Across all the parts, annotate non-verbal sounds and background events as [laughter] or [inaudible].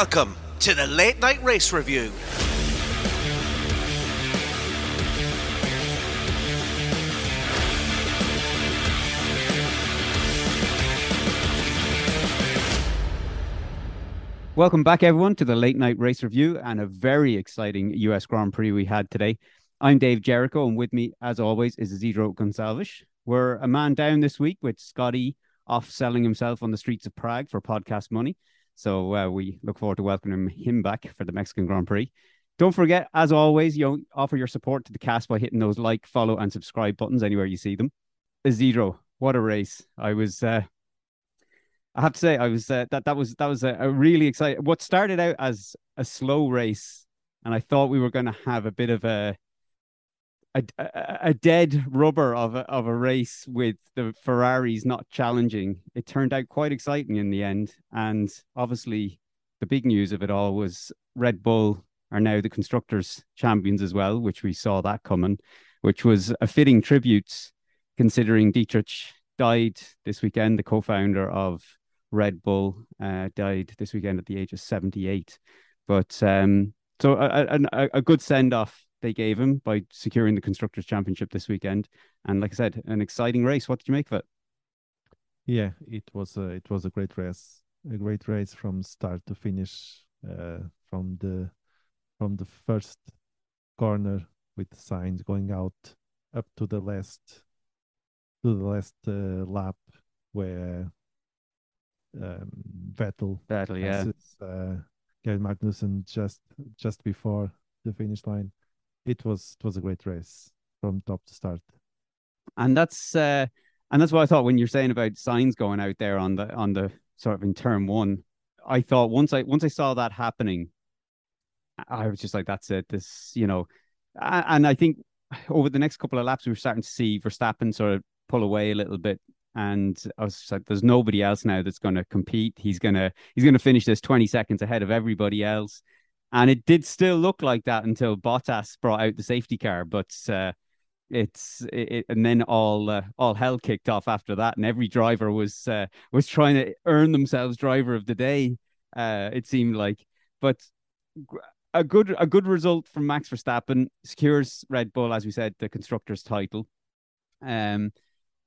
Welcome to the Late Night Race Review. Welcome back, everyone, to the Late Night Race Review and a very exciting US Grand Prix we had today. I'm Dave Jericho, and with me, as always, is Isidro Gonçalves. We're a man down this week with Scotty off selling himself on the streets of Prague for podcast money. So uh, we look forward to welcoming him back for the Mexican Grand Prix. Don't forget, as always, you offer your support to the cast by hitting those like, follow, and subscribe buttons anywhere you see them. Isidro, what a race! I was, uh, I have to say, I was uh, that that was that was a, a really exciting. What started out as a slow race, and I thought we were going to have a bit of a a, a, dead rubber of a, of a race with the Ferraris not challenging. It turned out quite exciting in the end. And obviously, the big news of it all was Red Bull are now the constructors' champions as well, which we saw that coming, which was a fitting tribute considering Dietrich died this weekend, the co founder of Red Bull, uh, died this weekend at the age of 78. But um, so a, a, a good send off they gave him by securing the constructors championship this weekend. And like I said, an exciting race. What did you make of it? Yeah, it was a it was a great race, a great race from start to finish. Uh, from the from the first corner with Sainz going out up to the last to the last uh, lap where um, Vettel Vettel yeah uh, Kevin Magnussen just just before the finish line it was it was a great race from top to start. And that's uh, and that's what I thought when you're saying about Sainz going out there on the on the sort of in turn one. I thought once I once I saw that happening, I was just like, that's it. This, you know, and I think over the next couple of laps, we were starting to see Verstappen sort of pull away a little bit. And I was like, there's nobody else now that's going to compete. He's gonna he's gonna finish this 20 seconds ahead of everybody else. And it did still look like that until Bottas brought out the safety car, but uh, it's it, and then all uh, all hell kicked off after that, and every driver was uh, was trying to earn themselves driver of the day. Uh, it seemed like, but a good a good result from Max Verstappen secures Red Bull, as we said, the constructors' title. Um,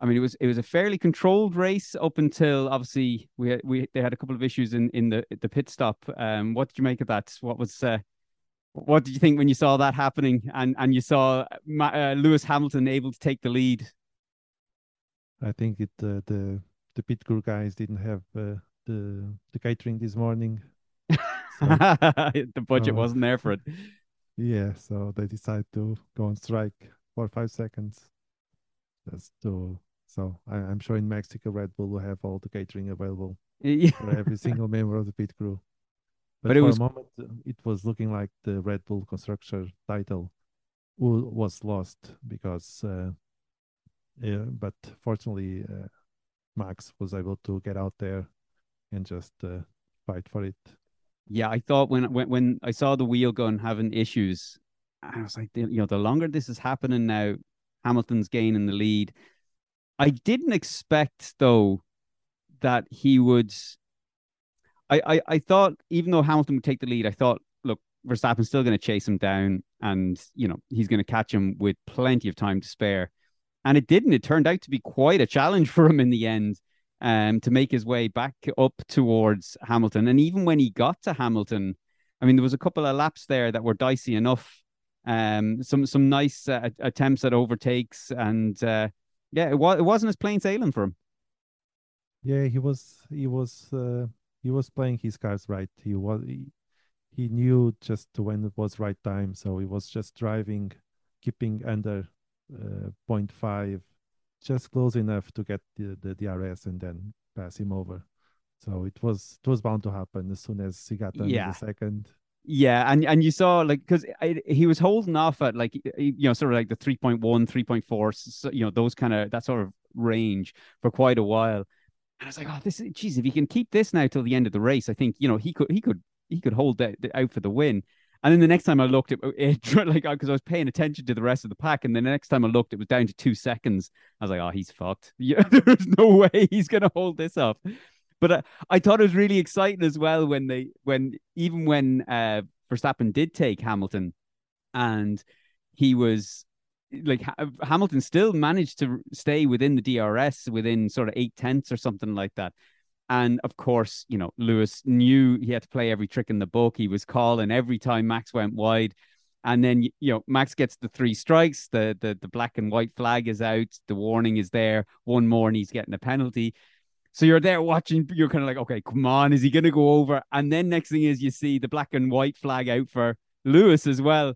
I mean, it was it was a fairly controlled race up until obviously we had, we they had a couple of issues in in the the pit stop. Um, what did you make of that? What was uh, what did you think when you saw that happening and and you saw uh, Lewis Hamilton able to take the lead? I think it uh, the the pit crew guys didn't have uh, the the catering this morning. So, [laughs] the budget wasn't there for it. [laughs] Yeah, so they decided to go on strike for five seconds. Just to so I, am sure in Mexico, Red Bull will have all the catering available yeah. for every single member of the pit crew. [laughs] But, but it for was... a moment, it was looking like the Red Bull constructor title was lost because, uh, yeah, but fortunately, uh, Max was able to get out there and just uh, fight for it. Yeah, I thought when when when I saw the wheel gun having issues, I was like, you know, the longer this is happening now, Hamilton's gaining the lead. I didn't expect though that he would. I, I, I thought even though Hamilton would take the lead, I thought, look, Verstappen's still going to chase him down, and you know he's going to catch him with plenty of time to spare. And it didn't. It turned out to be quite a challenge [laughs] for him in the end, um, to make his way back up towards Hamilton. And even when he got to Hamilton, I mean, there was a couple of laps there that were dicey enough um, some some nice uh, attempts at overtakes, and uh, yeah, it was it wasn't as plain sailing for him. Yeah, he was he was uh, he was playing his cards right. He was he, he knew just when it was right time, so he was just driving, keeping under uh, 0.5, just close enough to get the, the DRS and then pass him over. So it was it was bound to happen as soon as he got under yeah. the second. Yeah, and and you saw like because he was holding off at like you know sort of like the 3.1, 3.4, so, you know those kind of that sort of range for quite a while. And I was like, oh, this is geez, if he can keep this now till the end of the race, I think you know he could he could he could hold that out for the win. And then the next time I looked, it, [laughs] it like uh, because I was paying attention to the rest of the pack, and the next time I looked, it was down to two seconds. I was like, oh, he's fucked. [laughs] Yeah, there's no way he's gonna hold this up. But uh, I thought it was really exciting as well when they when even when uh, Verstappen did take Hamilton, and he was like Hamilton still managed to stay within the DRS within sort of eight tenths or something like that. And of course, you know, Lewis knew he had to play every trick in the book. He was calling every time Max went wide. And then you know, Max gets the three strikes, the the the black and white flag is out, the warning is there, one more and he's getting a penalty. So you're there watching, you're kind of like, okay, come on, is he gonna go over? And then next thing is you see the black and white flag out for Lewis as well.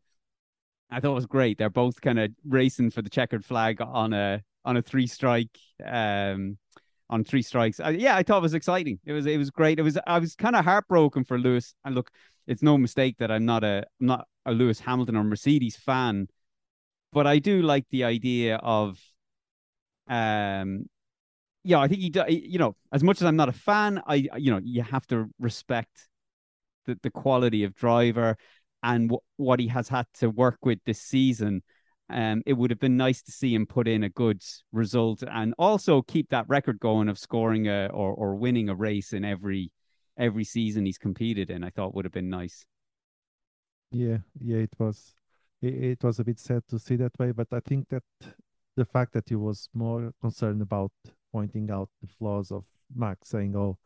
I thought it was great. They're both kind of racing for the checkered flag on a on a three strike um on three strikes. Uh, yeah, I thought it was exciting. It was it was great. It was I was kind of heartbroken for Lewis. And look, it's no mistake that I'm not a I'm not a Lewis Hamilton or Mercedes fan, but I do like the idea of um yeah, I think he you know, as much as I'm not a fan, I you know, you have to respect the the quality of driver and w- what he has had to work with this season. Um, it would have been nice to see him put in a good result and also keep that record going of scoring a or or winning a race in every every season he's competed in. I thought would have been nice. Yeah, yeah, it was. It, it was a bit sad to see that way, but I think that the fact that he was more concerned about pointing out the flaws of Max, saying, "Oh,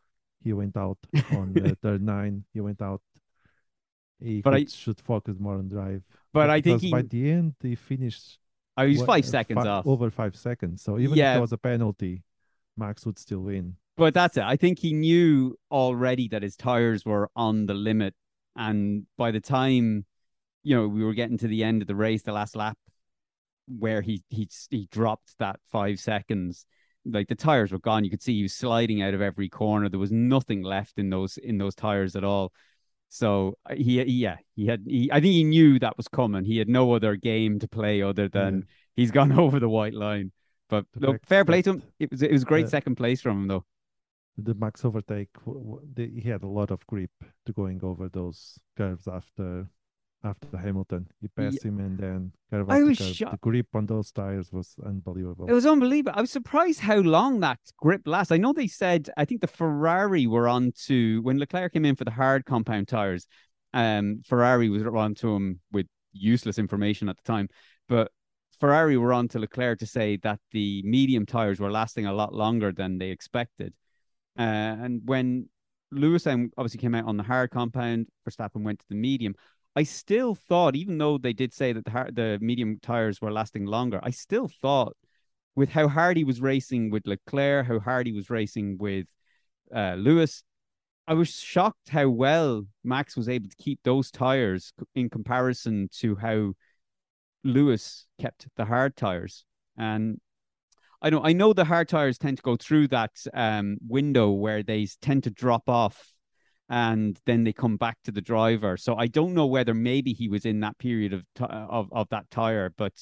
he went out on the uh, [laughs] third nine, he went out he but I, should focus more on drive. But I think he, by the end he finished. I was five uh, seconds off. Over five seconds. So even yeah. if there was a penalty, Max would still win. But that's it. I think he knew already that his tires were on the limit, and by the time you know we were getting to the end of the race, the last lap, where he he he dropped that five seconds, like the tires were gone. You could see he was sliding out of every corner. There was nothing left in those in those tires at all. So uh, he, yeah, he had. He, I think he knew that was coming. He had no other game to play other than he's gone [laughs] over the white line. But look, fair play to him. It was it was great uh, second place from him though. The max overtake, he had a lot of grip to going over those curves after after Hamilton. He passed yeah. him and then I was shocked. The grip on those tires was unbelievable. It was unbelievable. I was surprised how long that grip lasts. I know they said I think the Ferrari were on to when Leclerc came in for the hard compound tires. Um, Ferrari was on to him with useless information at the time, but Ferrari were on to Leclerc to say that the medium tires were lasting a lot longer than they expected. Uh, and when Lewis obviously came out on the hard compound, Verstappen went to the medium. I still thought, even though they did say that the hard, the medium tires were lasting longer, I still thought with how hard he was racing with Leclerc, how hard he was racing with uh, Lewis, I was shocked how well Max was able to keep those tires in comparison to how Lewis kept the hard tires. And I know I know the hard tires tend to go through that um, window where they tend to drop off and then they come back to the driver. So I don't know whether maybe he was in that period of of of that tire, but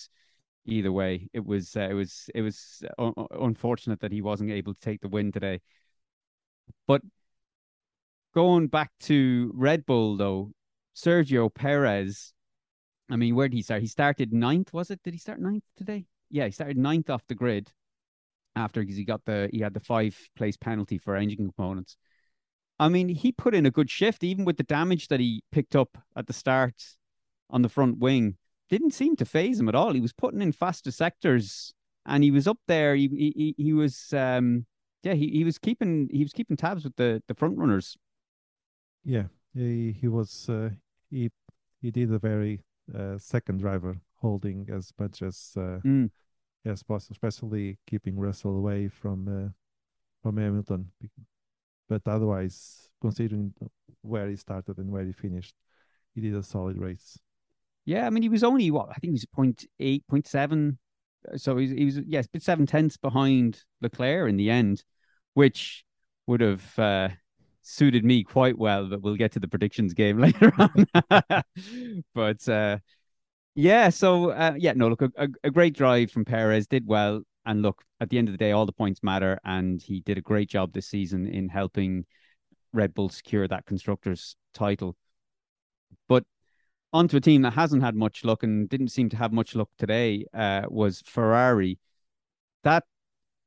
either way, it was uh, it was it was uh, unfortunate that he wasn't able to take the win today. But going back to Red Bull though, Sergio Perez. I mean, where did he start? He started ninth, was it? Did he start ninth today? Yeah, he started ninth off the grid after because he got the he had the five place penalty for engine components. I mean, he put in a good shift, even with the damage that he picked up at the start on the front wing. Didn't seem to phase him at all. He was putting in faster sectors, and he was up there. He he he was um yeah he, he was keeping he was keeping tabs with the the front runners. Yeah, he he was uh, he he did a very uh, second driver holding as much as uh, mm. as possible, especially keeping Russell away from uh, from Hamilton but otherwise, considering where he started and where he finished, he did a solid race. Yeah, I mean, he was only what I think he was 0.8, 0.7. So he, he was, yes, but seven tenths behind Leclerc in the end, which would have uh, suited me quite well. But we'll get to the predictions game [laughs] later on. [laughs] but uh, yeah, so uh, yeah, no, look, a, a, great drive from Perez, did well. And look, at the end of the day, all the points matter. And he did a great job this season in helping Red Bull secure that constructors title. But onto a team that hasn't had much luck and didn't seem to have much luck today uh, was Ferrari. That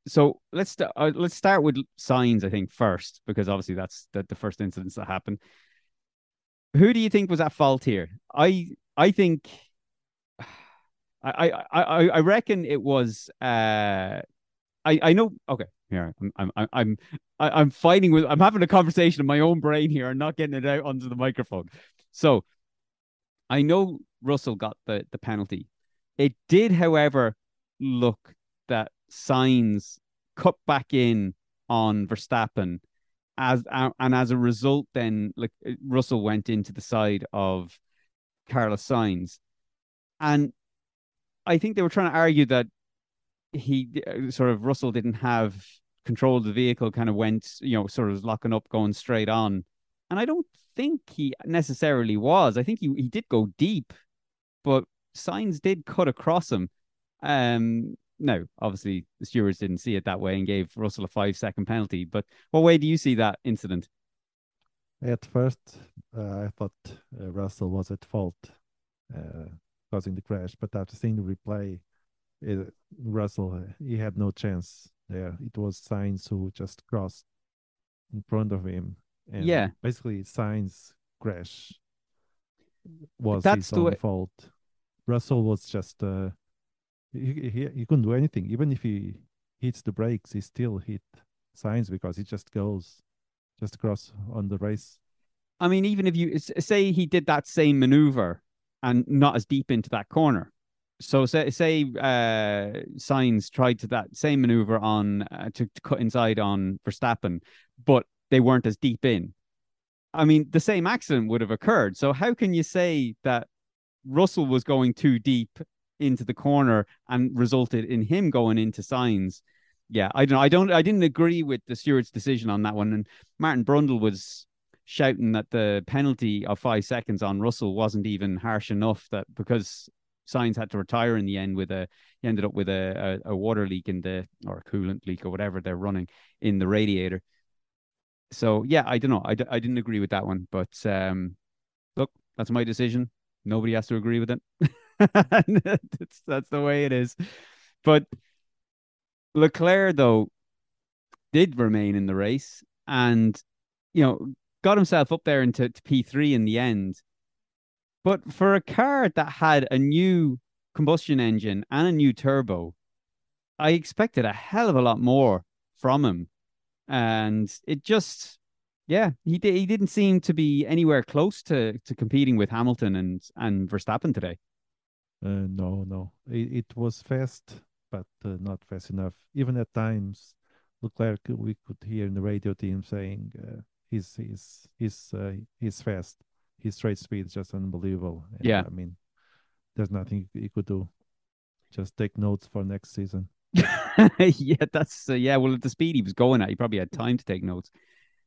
so let's uh, let's start with Sainz, I think first because obviously that's the, the first incidents that happened. Who do you think was at fault here? I I think I I I, I reckon it was uh I I know okay here I'm I'm I'm I'm I'm fighting with I'm having a conversation in my own brain here and not getting it out onto the microphone. So I know Russell got the the penalty. It did, however, look that Sainz cut back in on Verstappen as and as a result then like Russell went into the side of Carlos Sainz, and I think they were trying to argue that he uh, sort of Russell didn't have control of the vehicle kind of went you know sort of locking up going straight on and I don't think he necessarily was I think he he did go deep but Sainz did cut across him um no, obviously the stewards didn't see it that way and gave Russell a five second penalty. But what way do you see that incident? At first, uh, I thought uh, Russell was at fault uh, causing the crash, but after seeing the replay, it, Russell uh, he had no chance there. It was Sainz who just crossed in front of him, and yeah, basically Sainz crash was That's his own way... fault. Russell was just uh, he, he, he couldn't do anything. Even if he hits the brakes, he still hit Sainz because he just goes just across on the race. I mean, even if you say he did that same maneuver and not as deep into that corner. So say say uh Sainz tried to that same maneuver on uh, to, to cut inside on Verstappen, but they weren't as deep in. I mean, the same accident would have occurred. So how can you say that Russell was going too deep into the corner and resulted in him going into Sainz? Yeah, I don't I don't I didn't agree with the steward's decision on that one. And Martin Brundle was shouting that the penalty of five seconds on Russell wasn't even harsh enough that because Sainz had to retire in the end with a he ended up with a, a, a water leak in the or a coolant leak or whatever they're running in the radiator. So yeah, I don't know. I, I didn't agree with that one, but um, look, that's my decision. Nobody has to agree with it. [laughs] that's, that's the way it is. But Leclerc, though, did remain in the race and, you know, got himself up there into P3 in the end. But for a car that had a new combustion engine and a new turbo, I expected a hell of a lot more from him. And it just, yeah, he he didn't seem to be anywhere close to, to competing with Hamilton and, and Verstappen today. Uh, no, no, it, it was fast, but uh, not fast enough. Even at times, Leclerc, we could hear in the radio team saying uh, he's he's he's uh, he's fast. His straight speed is just unbelievable. And, yeah, I mean, there's nothing he could do. Just take notes for next season. [laughs] yeah, that's uh, yeah. Well, at the speed he was going at, he probably had time to take notes.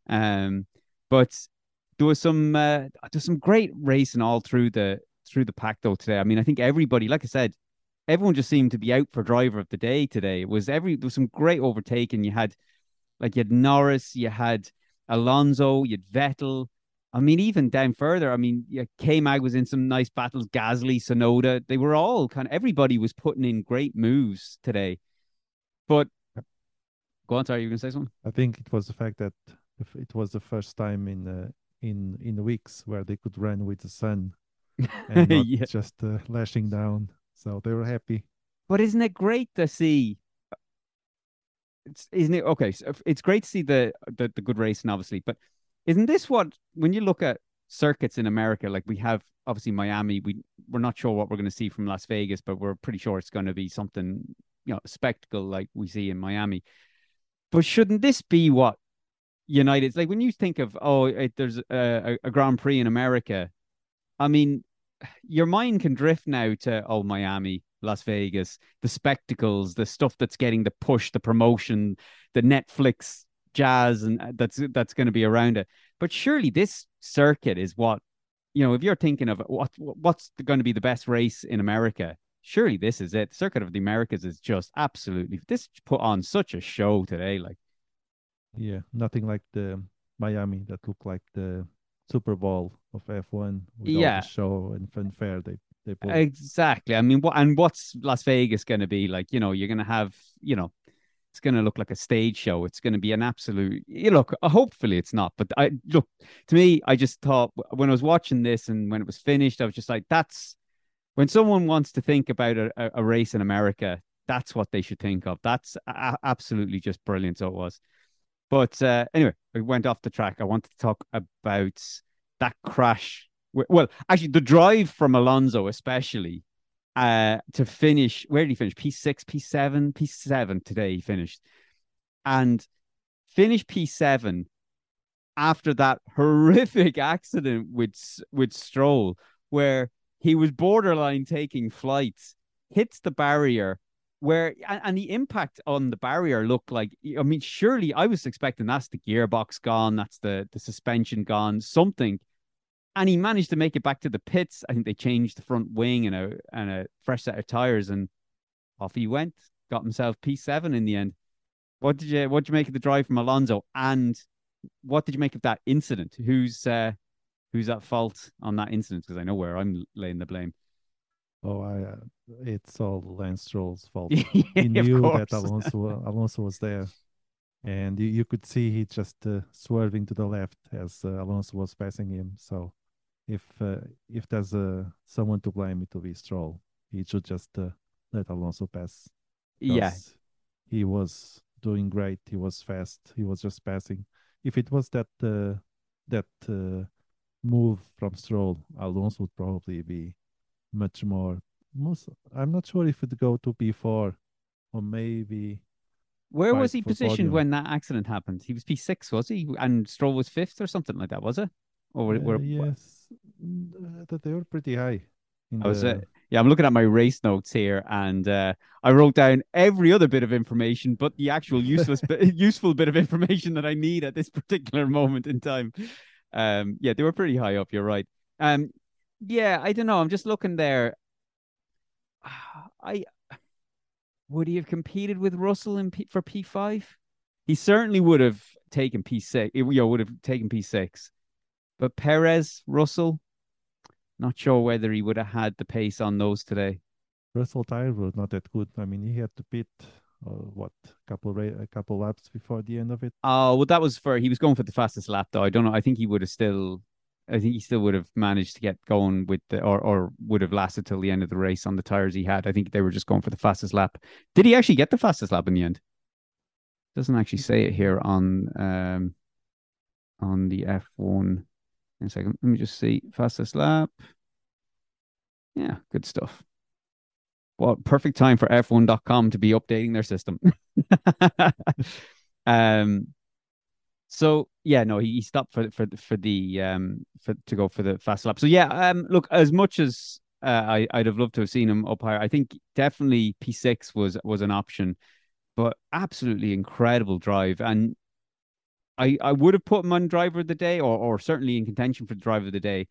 Um, but there was some uh, there's some great racing all through the through the pack though today. I mean, I think everybody, like I said, everyone just seemed to be out for driver of the day today. It was every there was some great overtaking. You had like you had Norris, you had Alonso, you'd Vettel. I mean, even down further, I mean, yeah, K Mag was in some nice battles, Gasly, Tsunoda. They were all kind of everybody was putting in great moves today. But go on, sorry, you gonna say something? I think it was the fact that it was the first time in uh, in in weeks where they could run with the sun [laughs] and not yeah. just uh, lashing down. So they were happy. But isn't it great to see? It's, isn't it okay? So it's great to see the, the the good racing, obviously. But isn't this what when you look at circuits in America, like we have obviously Miami, we we're not sure what we're going to see from Las Vegas, but we're pretty sure it's going to be something you know spectacle like we see in Miami. But shouldn't this be what United like when you think of oh it, there's a, a Grand Prix in America I mean, your mind can drift now to oh Miami, Las Vegas, the spectacles, the stuff that's getting the push, the promotion, the Netflix jazz, and uh, that's that's going to be around it. But surely this circuit is what you know. If you're thinking of what what's going to be the best race in America, surely this is it. The Circuit of the Americas is just absolutely this put on such a show today. Like, yeah, nothing like the Miami that looked like the Super Bowl of F1 with yeah. all the show and fanfare they they. Exactly. I mean, what and what's Las Vegas going to be like? You know, you're going to have you know it's going to look like a stage show. It's going to be an absolute. You look, hopefully it's not, but I look to me. I just thought when I was watching this and when it was finished, I was just like, that's when someone wants to think about a, a race in America, that's what they should think of. That's a- absolutely just brilliant. So it was. But uh, anyway, I went off the track. I wanted to talk about that crash. Well, actually, the drive from Alonso, especially uh, to finish. Where did he finish? P6, P7, P7 today he finished. And finish P7 after that horrific [laughs] accident with with Stroll, where he was borderline taking flights, hits the barrier, where and, and, the impact on the barrier looked like I mean, surely I was expecting that's the gearbox gone, that's the the suspension gone, something and he managed to make it back to the pits. I think they changed the front wing and a and a fresh set of tires, and off he went. Got himself P seven in the end. What did you what did you make of the drive from Alonso? And what did you make of that incident? Who's uh, who's at fault on that incident? Because I know where I'm laying the blame. Oh, I uh, it's all Lance Stroll's fault. [laughs] he knew that Alonso [laughs] Alonso was there, and you, you could see he just uh, swerving to the left as uh, Alonso was passing him. So if uh, if there's uh, someone to blame, it will be Stroll. He should just uh, let Alonso pass. Yeah, he was doing great. He was fast. He was just passing. If it was that uh, that uh, move from Stroll, Alonso would probably be much more. Most, I'm not sure if it'd go to P4 or maybe. Where was he positioned podium. when that accident happened? He was P6, was he? And Stroll was fifth or something like that, was it? Or were, uh, yes, mm, that they were pretty high. I was, uh, yeah, I'm looking at my race notes here, and uh, I wrote down every other bit of information, but the actual useless, bit, [laughs] useful bit of information that I need at this particular moment in time. Um, yeah, they were pretty high up. You're right. Um, yeah, I don't know. I'm just looking there. [sighs] I would he have competed with Russell in P, for P5? He certainly would have taken P6. You know, would have taken P6. But Perez, Russell, not sure whether he would have had the pace on those today. Russell tire was not that good. I mean, he had to pit uh, what couple a couple laps before the end of it. Oh well, that was for he was going for the fastest lap though. I don't know. I think he would have still. I think he still would have managed to get going with the or or would have lasted till the end of the race on the tires he had. I think they were just going for the fastest lap. Did he actually get the fastest lap in the end? Doesn't actually say it here on um on the F one a second. Let me just see. Fastest lap. Yeah, good stuff. Well, perfect time for F1.com to be updating their system. [laughs] um, so yeah, no, he, he stopped for for for the um for to go for the fast lap. So yeah, um, look, as much as uh, I I'd have loved to have seen him up higher, I think definitely P6 was was an option, but absolutely incredible drive and I, I would have put him on driver of the day or, or certainly in contention for the driver of the day.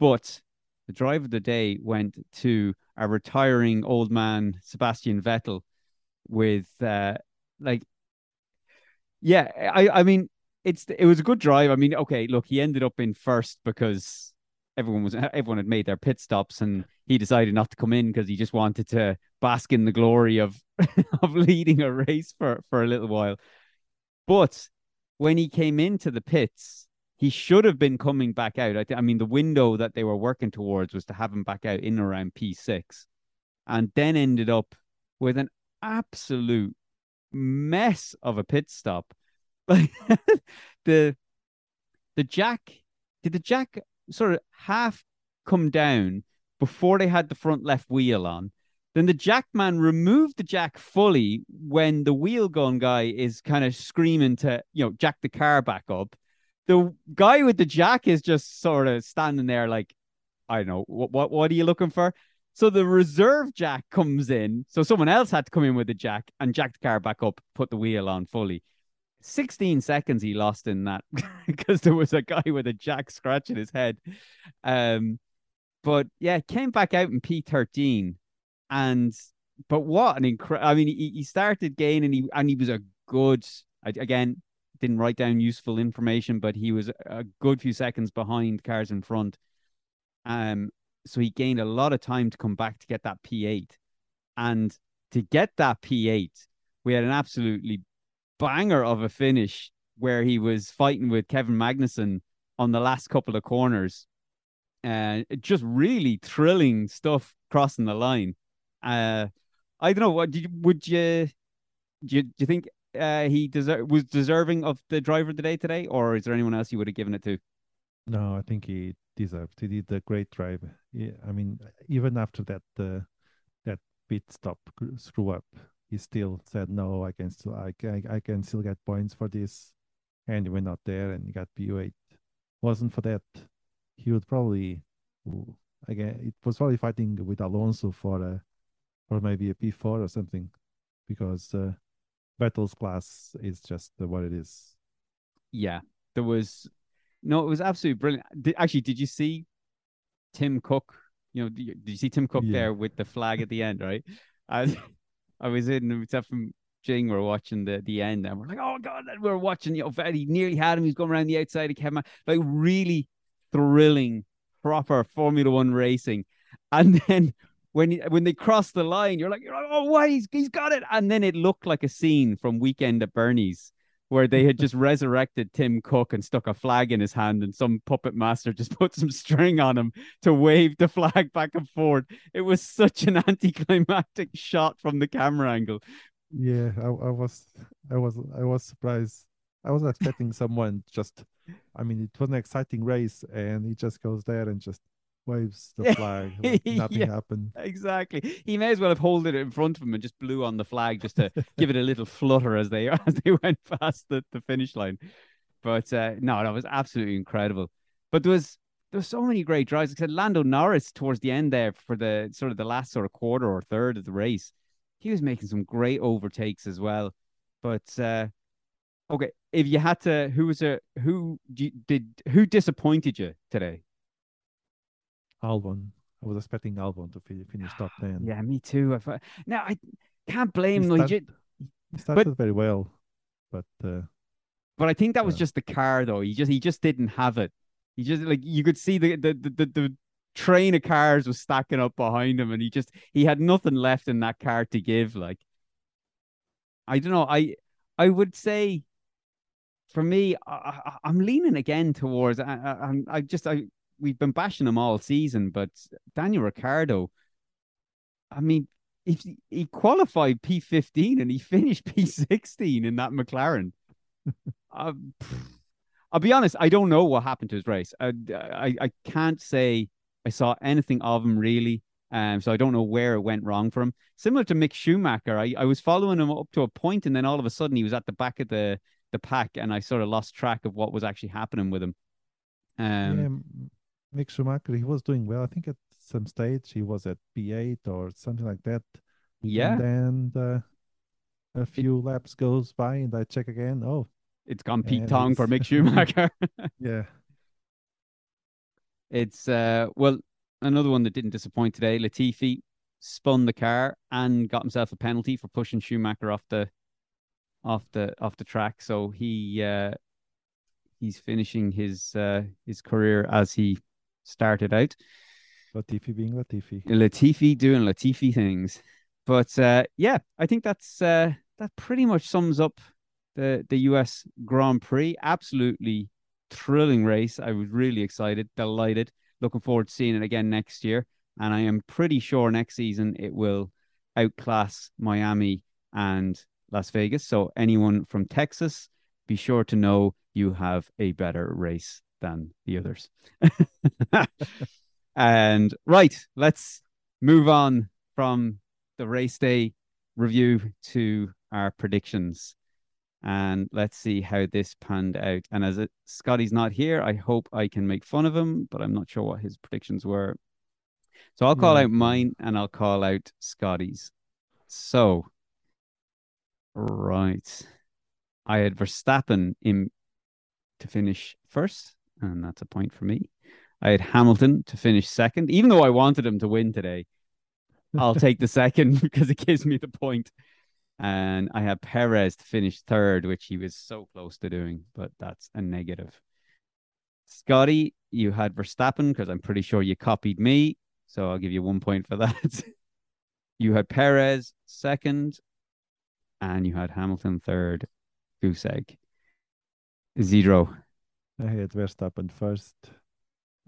But the driver of the day went to a retiring old man, Sebastian Vettel, with uh, like, yeah, I, I mean, it's it was a good drive. I mean, okay, look, he ended up in first because everyone was [laughs] everyone had made their pit stops and he decided not to come in because he just wanted to bask in the glory of [laughs] of leading a race for for a little while. But when he came into the pits, he should have been coming back out. I, th- I mean, the window that they were working towards was to have him back out in around P6, and then ended up with an absolute mess of a pit stop. Like [laughs] the the jack, did the jack sort of half come down before they had the front left wheel on? Then the jackman removed the jack fully when the wheel gun guy is kind of screaming to, you know, jack the car back up. The guy with the jack is just sort of standing there like, I don't know, what what what are you looking for? So the reserve jack comes in. So someone else had to come in with the jack and jack the car back up, put the wheel on fully. 16 seconds he lost in that [laughs] because there was a guy with a jack scratching his head. Um, but yeah, came back out in P13 and but what an incredible! I mean, he, he started gaining, he and he was a good. Again, didn't write down useful information, but he was a good few seconds behind cars in front. Um, so he gained a lot of time to come back to get that P8, and to get that P8 we had an absolutely banger of a finish where he was fighting with Kevin Magnussen on the last couple of corners. And uh, just really thrilling stuff crossing the line. Uh, I don't know. What did you, would you do? You, do you think uh, he deser- was deserving of the driver of the day today, or is there anyone else you would have given it to? No, I think he deserved. He did a great drive. Yeah, I mean, even after that uh, that pit stop screw up, he still said, "No, I can still, I can, I can still get points for this," and he went out there and got P8. Wasn't for that, he would probably, again, it was probably fighting with Alonso for a, or maybe a P4 or something, because uh, Vettel's class is just what it is. Yeah, there was no, it was absolutely brilliant. Did, actually, did you see Tim Cook? You know, did you see Tim Cook yeah. there with the flag at the end, right? [laughs] I, I was in myself from Jing, we are watching the the end, and we're like, oh god, we are watching. You know, he nearly had him. He's going around the outside of Kevin, like really thrilling, proper Formula One racing. And then when when they cross the line, you're like, you're like, oh, why he's he's got it. And then it looked like a scene from Weekend at Bernie's where they had just [laughs] resurrected Tim Cook and stuck a flag in his hand, and some puppet master just [laughs] put some string on him to wave the flag back and forth. It was such an [laughs] anticlimactic shot from the camera angle. Yeah, I, I was, I was, I was surprised. I was expecting someone just. I mean, it was an exciting race, and he just goes there and just waves the [laughs] flag. Like nothing yeah, happened. Exactly. He may as well have held it in front of him and just blew on the flag just to [laughs] give it a little flutter as they [laughs] as they went past the, the finish line. But uh, no, that was absolutely incredible. But there was there was so many great drives. I said Lando Norris towards the end there for the sort of the last sort of quarter or third of the race. He was making some great overtakes as well. But uh, okay, if you had to, who was a who did who disappointed you today? Albon. I was expecting Albon to finish top [sighs] 10. Yeah, me too. I, now, I can't blame. He, he started but, very well, but. Uh, but I think that was uh, just the car, though. He just he just didn't have it. He just like you could see the the the, the, the train of cars was stacking up behind him, and he just he had nothing left in that car to give. Like, I don't know. I I would say for me, I, am leaning again towards. I, I, I just I we've been bashing him all season, but Daniel Ricciardo, I mean, if he qualified P15 and he [laughs] finished P16 in that McLaren, uh, [laughs] I'll be honest, I don't know what happened to his race. I, I, I can't say I saw anything of him really. Um, so I don't know where it went wrong for him. Similar to Mick Schumacher, I, I was following him up to a point, and then all of a sudden he was at the back of the the pack, and I sort of lost track of what was actually happening with him. Um, yeah, Mick Schumacher, he was doing well. I think at some stage he was at P8 or something like that. Yeah. And then uh, a few it, laps goes by and I check again. Oh, it's gone Pete Tong for Mick [laughs] Schumacher. [laughs] yeah. It's uh well another one that didn't disappoint today. Latifi spun the car and got himself a penalty for pushing Schumacher off the off the off the track. So he uh he's finishing his uh his career as he started out. Latifi being Latifi. Latifi doing Latifi things. But uh, yeah, I think that's uh, that pretty much sums up the the US Grand Prix. Absolutely thrilling race. I was really excited, delighted, looking forward to seeing it again next year. And I am pretty sure next season it will outclass Miami and Las Vegas. So anyone from Texas, be sure to know you have a better race than the others. [laughs] and right, let's move on from the race day review to our predictions. And let's see how this panned out. And as it, Scotty's not here, I hope I can make fun of him, but I'm not sure what his predictions were. So I'll call yeah. out hmm. mine and I'll call out Scotty's. So, right. I had Verstappen in to finish first and that's a point for me. I had Hamilton to finish second, even though I wanted him to win today. I'll take the second [laughs] because it gives me the point. And I had Perez to finish third, which he was so close to doing, but that's a negative. Scotty, you had Verstappen because I'm pretty sure you copied me. So I'll give you one point for [laughs] that. you had Perez second, and you had Hamilton third, goose egg. Zero. I had Verstappen first.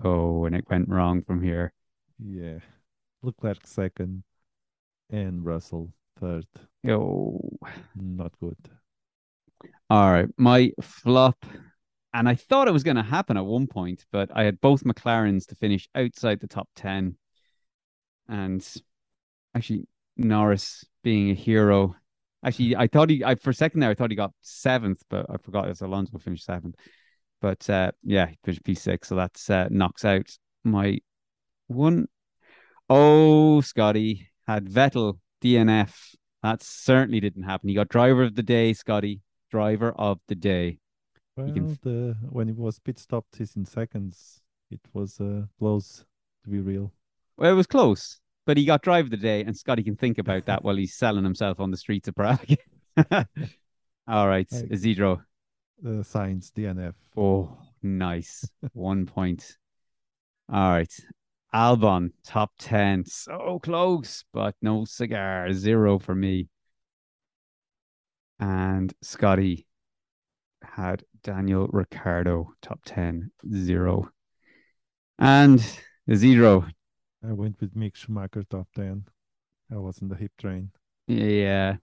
Oh, and it went wrong from here. Yeah. Leclerc second and Russell third. Oh, Not good. all right. My flop, and I thought it was going to happen at one point, but I had both McLarens to finish outside the top 10. And actually, Norris being a hero. Actually, I thought he, I for a second there, I thought he got seventh, but I forgot as Alonso finished seventh. But uh, yeah, he finished P6, so that's uh, knocks out my one. Oh, Scotty had Vettel DNF. That certainly didn't happen. He got driver of the day, Scotty. Driver of the day. Well, can- the when it was pit stopped, he's in seconds. It was uh, close to be real. Well, it was close, but he got driver of the day, and Scotty can think about that while he's selling himself on the streets of Prague. [laughs] All right, [laughs] Hey. The Sainz DNF. Oh, nice. One point. All right. Albon, top 10. So close, but no cigar. Zero for me. And Scotty had Daniel Ricciardo, top 10. Zero. And Isidro. I went with Mick Schumacher top ten. I was in the hip train. Yeah.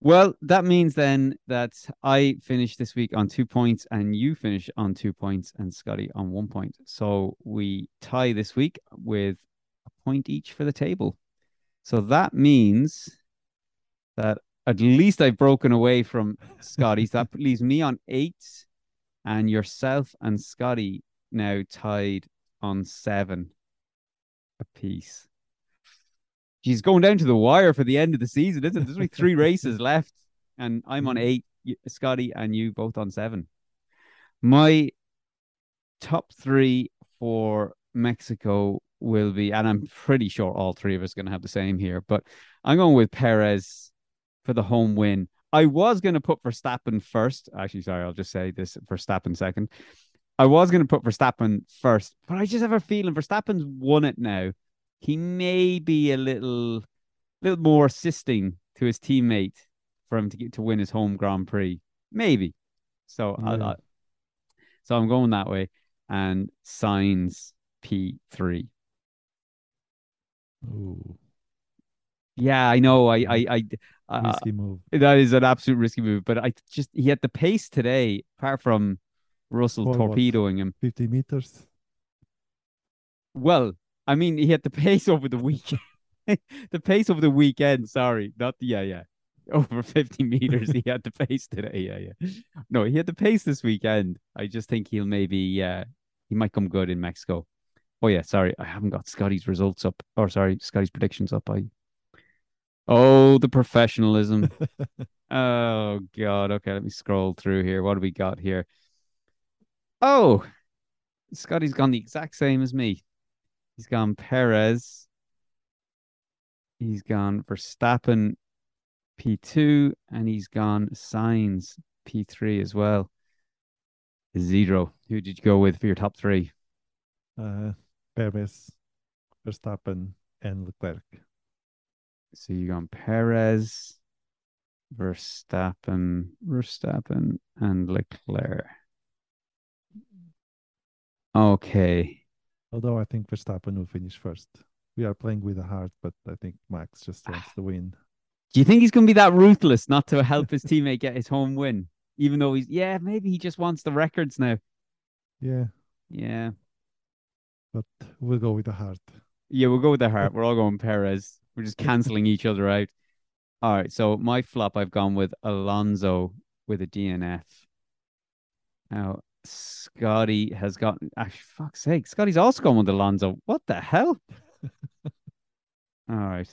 Well, that means then that I finish this week on two points and you finish on two points and Scotty on one point. So we tie this week with a point each for the table. So that means that at least I've broken away from Scotty's. that leaves me on eight and yourself and Scotty now tied on seven apiece. She's going down to the wire for the end of the season, isn't it? There's only three [laughs] races left, and I'm on mm-hmm. eight, Scotty, and you both on seven. My top three for Mexico will be, and I'm pretty sure all three of us are going to have the same here, but I'm going with Perez for the home win. I was going to put Verstappen first. Actually, sorry, I'll just say this Verstappen second. I was going to put Verstappen first, but I just have a feeling Verstappen's won it now. He may be a little, little more assisting to his teammate for him to get to win his home Grand Prix. Maybe. So, I, Yeah. I, so I'm going that way. And Sainz P three. Ooh, Yeah, I know. I, I, I, uh, risky move. that is an absolute risky move. But I just he had the pace today, apart from Russell For what? torpedoing him. 50 meters. Well, I mean, he had the pace [laughs] over the weekend. the pace over the weekend. Sorry, not the yeah, yeah. Over 50 meters, he had the pace today. Yeah, yeah. No, he had the pace this weekend. I just think he'll maybe, uh, he might come good in Mexico. Oh yeah, sorry, I haven't got Scotty's results up, or sorry, Scotty's predictions up. I. Oh, the professionalism. [laughs] Oh God. Okay, let me scroll through here. What do we got here? Oh, Scotty's gone the exact same as me. He's gone Perez. He's gone Verstappen P2, and he's gone Sainz P3 as well. Zero. Who did you go with for your top three? Uh, Perez, Verstappen, and Leclerc. So you gone Perez, Verstappen, Verstappen, and Leclerc. Okay. Although I think Verstappen will finish first. We are playing with the heart, but I think Max just wants to win. Do you think he's going to be that ruthless not to help his teammate get his home win? Even though he's, yeah, maybe he just wants the records now. Yeah, Yeah. but we'll go with the heart. Yeah, we'll go with the heart. [laughs] We're all going Perez. We're just canceling each other out. All right. So my flop, I've gone with Alonso with a DNF. Now, Scotty has got, actually, fuck's sake, Scotty's also gone with Alonso. What the hell? [laughs] All right.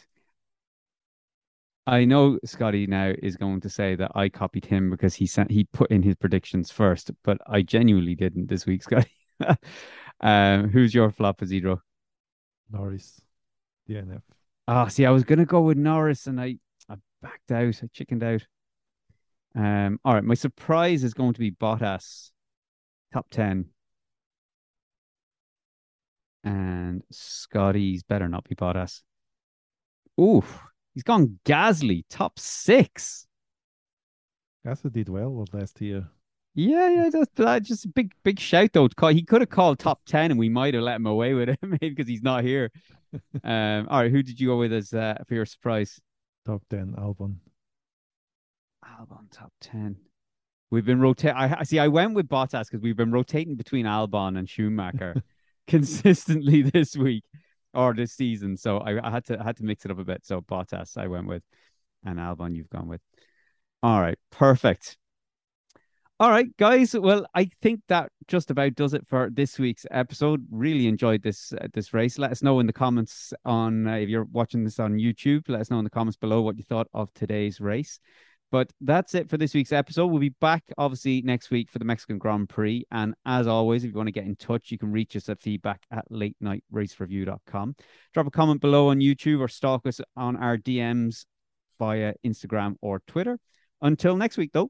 I know Scotty now is going to say that I copied him because he sent he put in his predictions first, but I genuinely didn't this week, [laughs] Scotty. um, who's your flop, Isidro? Norris, DNF. Ah, see, I was gonna go with Norris and I, I backed out. I chickened out. Um, all right, my surprise is going to be Bottas, top ten, and Scotty's better not be Bottas. Oof, He's gone Gasly, top six. Gasly did well last year. Yeah, yeah, that's that just a big, big shout though. He could have called top ten, and we might have let him away with it, [laughs] maybe because he's not here. [laughs] um, all right, who did you go with as uh, for your surprise? Top ten, Albon. Albon top ten. We've been rotating. I see. I went with Bottas because we've been rotating between Albon and Schumacher [laughs] consistently [laughs] this week or this season. So I, I, had to I had to mix it up a bit. So Bottas I went with, and Albon you've gone with. All right, perfect. All right, guys. Well, I think that just about does it for this week's episode. Really enjoyed this uh, this race. Let us know in the comments on uh, if you're watching this on YouTube. Let us know in the comments below what you thought of today's race. But that's it for this week's episode. We'll be back obviously next week for the Mexican Grand Prix. And as always, if you want to get in touch, you can reach us at feedback at late night racereview.com. Drop a comment below on YouTube or stalk us on our DMs via Instagram or Twitter. Until next week, though.